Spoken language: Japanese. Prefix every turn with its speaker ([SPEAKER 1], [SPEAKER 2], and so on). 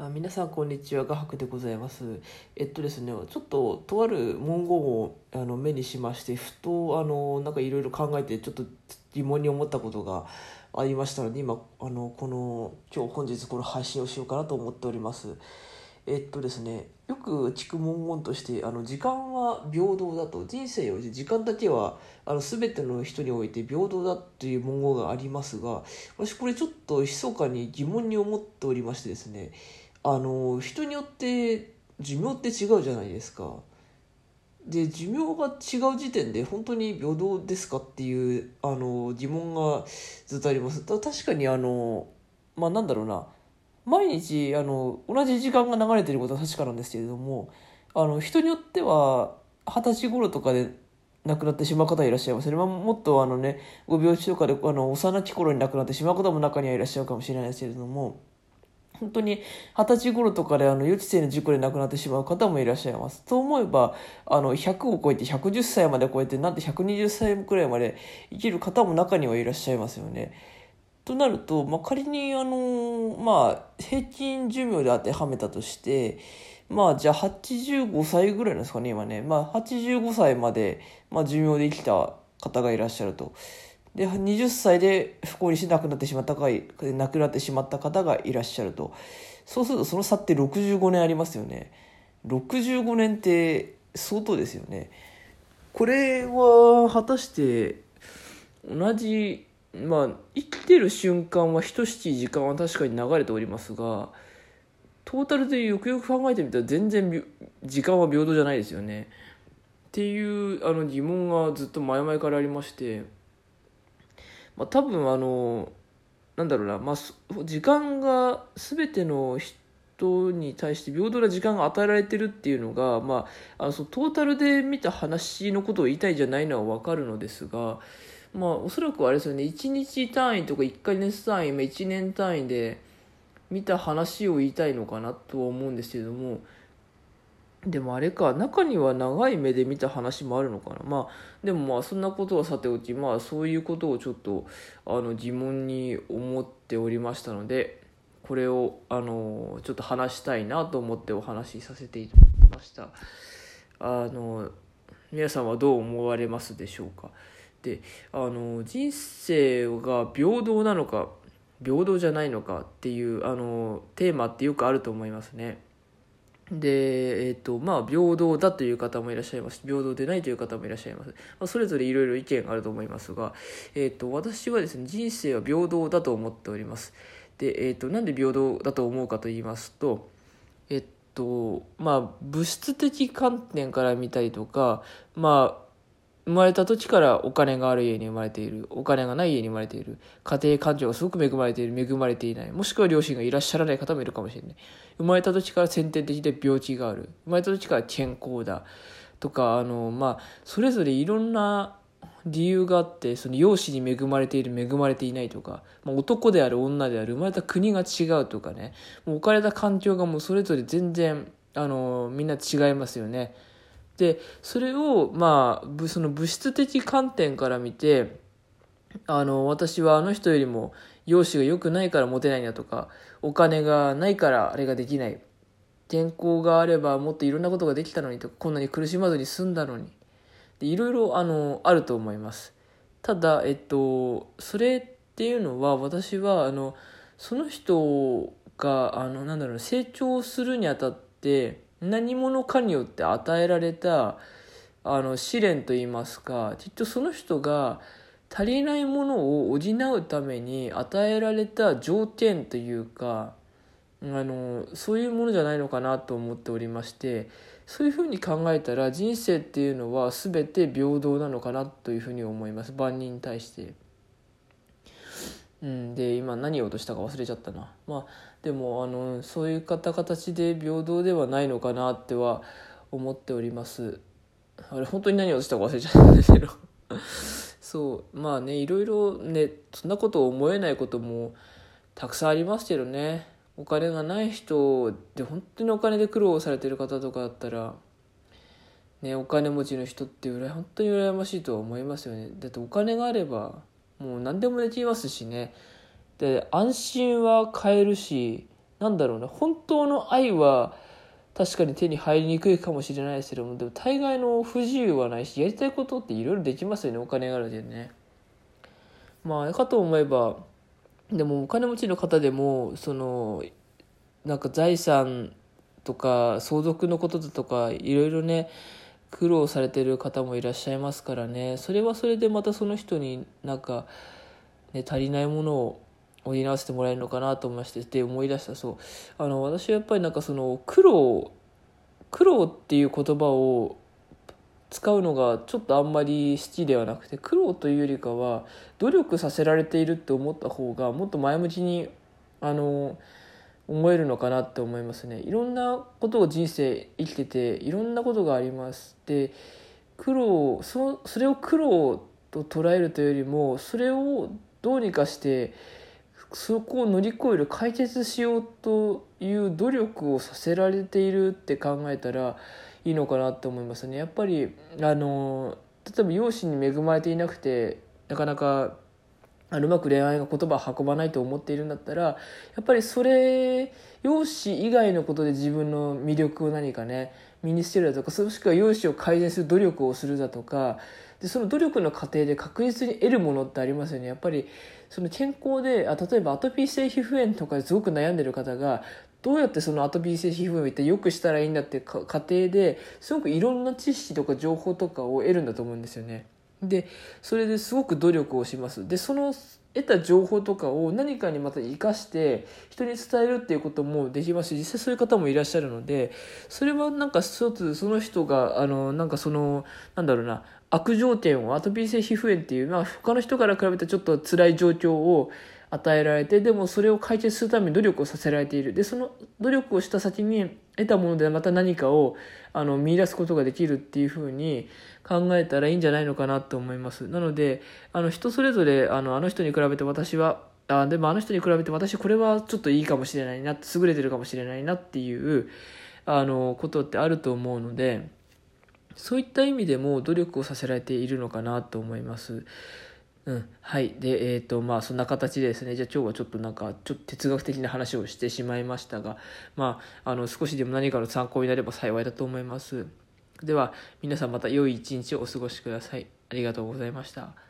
[SPEAKER 1] あ皆さんこんにちは。画伯でございます。えっとですねちょっととある文言をあの目にしましてふとあのなんかいろいろ考えてちょっと疑問に思ったことがありましたので今あのこの今日本日この配信をしようかなと思っております。えっとですねよく聞く文言としてあの時間は平等だと。人生において時間だけはあの全ての人において平等だという文言がありますが私これちょっと密かに疑問に思っておりましてですねあの人によって寿命って違うじゃないですか。で寿命が違う時点で本当に平等ですかっていうあの疑問がずっとあります。た確かにあのまあなんだろうな毎日あの同じ時間が流れてることは確かなんですけれどもあの人によっては二十歳頃とかで亡くなってしまう方いらっしゃいますね、まあ、もっとあのねご病気とかであの幼き頃に亡くなってしまう方も中にはいらっしゃるかもしれないですけれども。本当に二十歳頃とかであの幼稚園の事故で亡くなってしまう方もいらっしゃいます。と思えばあの100を超えて110歳まで超えてなんて120歳くらいまで生きる方も中にはいらっしゃいますよね。となると、まあ、仮にあの、まあ、平均寿命で当てはめたとしてまあじゃあ85歳ぐらいなんですかね今ね、まあ、85歳まで、まあ、寿命で生きた方がいらっしゃると。で20歳で不幸にして亡くなってしまったか亡くなってしまった方がいらっしゃると。そうするとその差って65年ありますよね。65年って相当ですよね。これは果たして同じまあ生きてる瞬間は等しい時間は確かに流れておりますがトータルでよくよく考えてみたら全然時間は平等じゃないですよね。っていうあの疑問がずっと前々からありましてまあ、多分あのなんだろうな、まあ、時間が全ての人に対して平等な時間が与えられてるっていうのが、まあ、あのそのトータルで見た話のことを言いたいじゃないのは分かるのですが、まあ、おそらくあれですよね1日単位とか1ヶ月単位、1年単位で見た話を言いたいのかなとは思うんですけれども。でもあれか中には長い目で見た話もあるのかな。まあでもまあそんなことはさておきまあそういうことをちょっとあの疑問に思っておりましたのでこれをあのちょっと話したいなと思ってお話しさせていただきました。あの皆さんはどう思われますでしょうか。であの人生が平等なのか平等じゃないのかっていうあのテーマってよくあると思いますね。で、えっ、ー、と、まあ、平等だという方もいらっしゃいます。平等でないという方もいらっしゃいます。まあ、それぞれいろいろ意見があると思いますが、えっ、ー、と、私はですね、人生は平等だと思っております。で、えっ、ー、と、なんで平等だと思うかと言いますと、えっと、まあ、物質的観点から見たりとか、まあ、生まれた時からお金がある家に生まれている、お金がない家に生まれている、家庭環境がすごく恵まれている、恵まれていない、もしくは両親がいらっしゃらない方もいるかもしれない。生まれた時から先天的で病気がある、生まれた時から健康だ、とか、あの、まあ、それぞれいろんな理由があって、その容姿に恵まれている、恵まれていないとか、まあ、男である、女である、生まれた国が違うとかね、もう置かれた環境がもうそれぞれ全然、あの、みんな違いますよね。でそれをまあその物質的観点から見てあの私はあの人よりも容姿が良くないからモテないんだとかお金がないからあれができない。健康があればもっといろんなことができたのにとかこんなに苦しまずに済んだのに。でいろいろあのあると思います。ただえっとそれっていうのは私はあのその人があのなんだろう成長するにあたって何者かによって与えられたあの試練といいますかきっとその人が足りないものを補うために与えられた条件というかあのそういうものじゃないのかなと思っておりましてそういうふうに考えたら人生っていうのは全て平等なのかなというふうに思います万人に対して。うん、で今何を落としたか忘れちゃったな。まあでもあのそういう方形で平等ではないのかなっては思っております。あれ本当に何を落としたか忘れちゃったんですけど。そう。まあねいろいろねそんなことを思えないこともたくさんありますけどね。お金がない人で本当にお金で苦労されてる方とかだったらねお金持ちの人って本当に羨ましいとは思いますよね。だってお金があればもう何でもできますしね。で安心は買えるしなんだろうな本当の愛は確かに手に入りにくいかもしれないですけどもでも大概の不自由はないしやりたいことっていろいろできますよね。お金があるでね。まあかと思えばでもお金持ちの方でもそのなんか財産とか相続のことだとかいろいろね苦労されてる方もいらっしゃいますからね。それはそれでまたその人になんか、ね、足りないものを補わせてもらえるのかなと思いましてで思い出した。そう。あの私はやっぱりなんかその苦労苦労っていう言葉を使うのがちょっとあんまり好きではなくて苦労というよりかは努力させられているって思った方がもっと前向きにあの思えるのかなって思いますね。いろんなことを人生生きてていろんなことがあります。で苦労そそれを苦労と捉えるというよりもそれをどうにかしてそこを乗り越える解決しようという努力をさせられているって考えたらいいのかなって思いますね。やっぱりあの例えば容姿に恵まれていなくてなかなかうまく恋愛が言葉を運ばないと思っているんだったらやっぱりそれ容姿以外のことで自分の魅力を何かね身につけるだとかもしくは容姿を改善する努力をするだとかでその努力の過程で確実に得るものってありますよねやっぱりその健康であ例えばアトピー性皮膚炎とかですごく悩んでる方がどうやってそのアトピー性皮膚炎をって良くしたらいいんだって過程ですごくいろんな知識とか情報とかを得るんだと思うんですよね。でそれですごく努力をします。でその得た情報とかを何かにまた生かして人に伝えるっていうこともできますし実際そういう方もいらっしゃるのでそれはなんか一つその人があのなんかそのなんだろうな悪条件をアトピー性皮膚炎っていう、まあ、他の人から比べてちょっと辛い状況を与えられてでもそれを解決するために努力をさせられているでその努力をした先に得たものでまた何かをあの見出すことができるっていうふうに考えたらいいんじゃないのかなと思いますなのであの人それぞれあのあの人に比べて私はあでもあの人に比べて私これはちょっといいかもしれないな優れてるかもしれないなっていうあのことってあると思うのでそういった意味でも努力をさせられているのかなと思います。うん、はい。で、えっ、ー、と、まあ、そんな形でですね、じゃあ今日はちょっとなんか、ちょっと哲学的な話をしてしまいましたが、まあ、あの、少しでも何かの参考になれば幸いだと思います。では、皆さんまた良い一日をお過ごしください。ありがとうございました。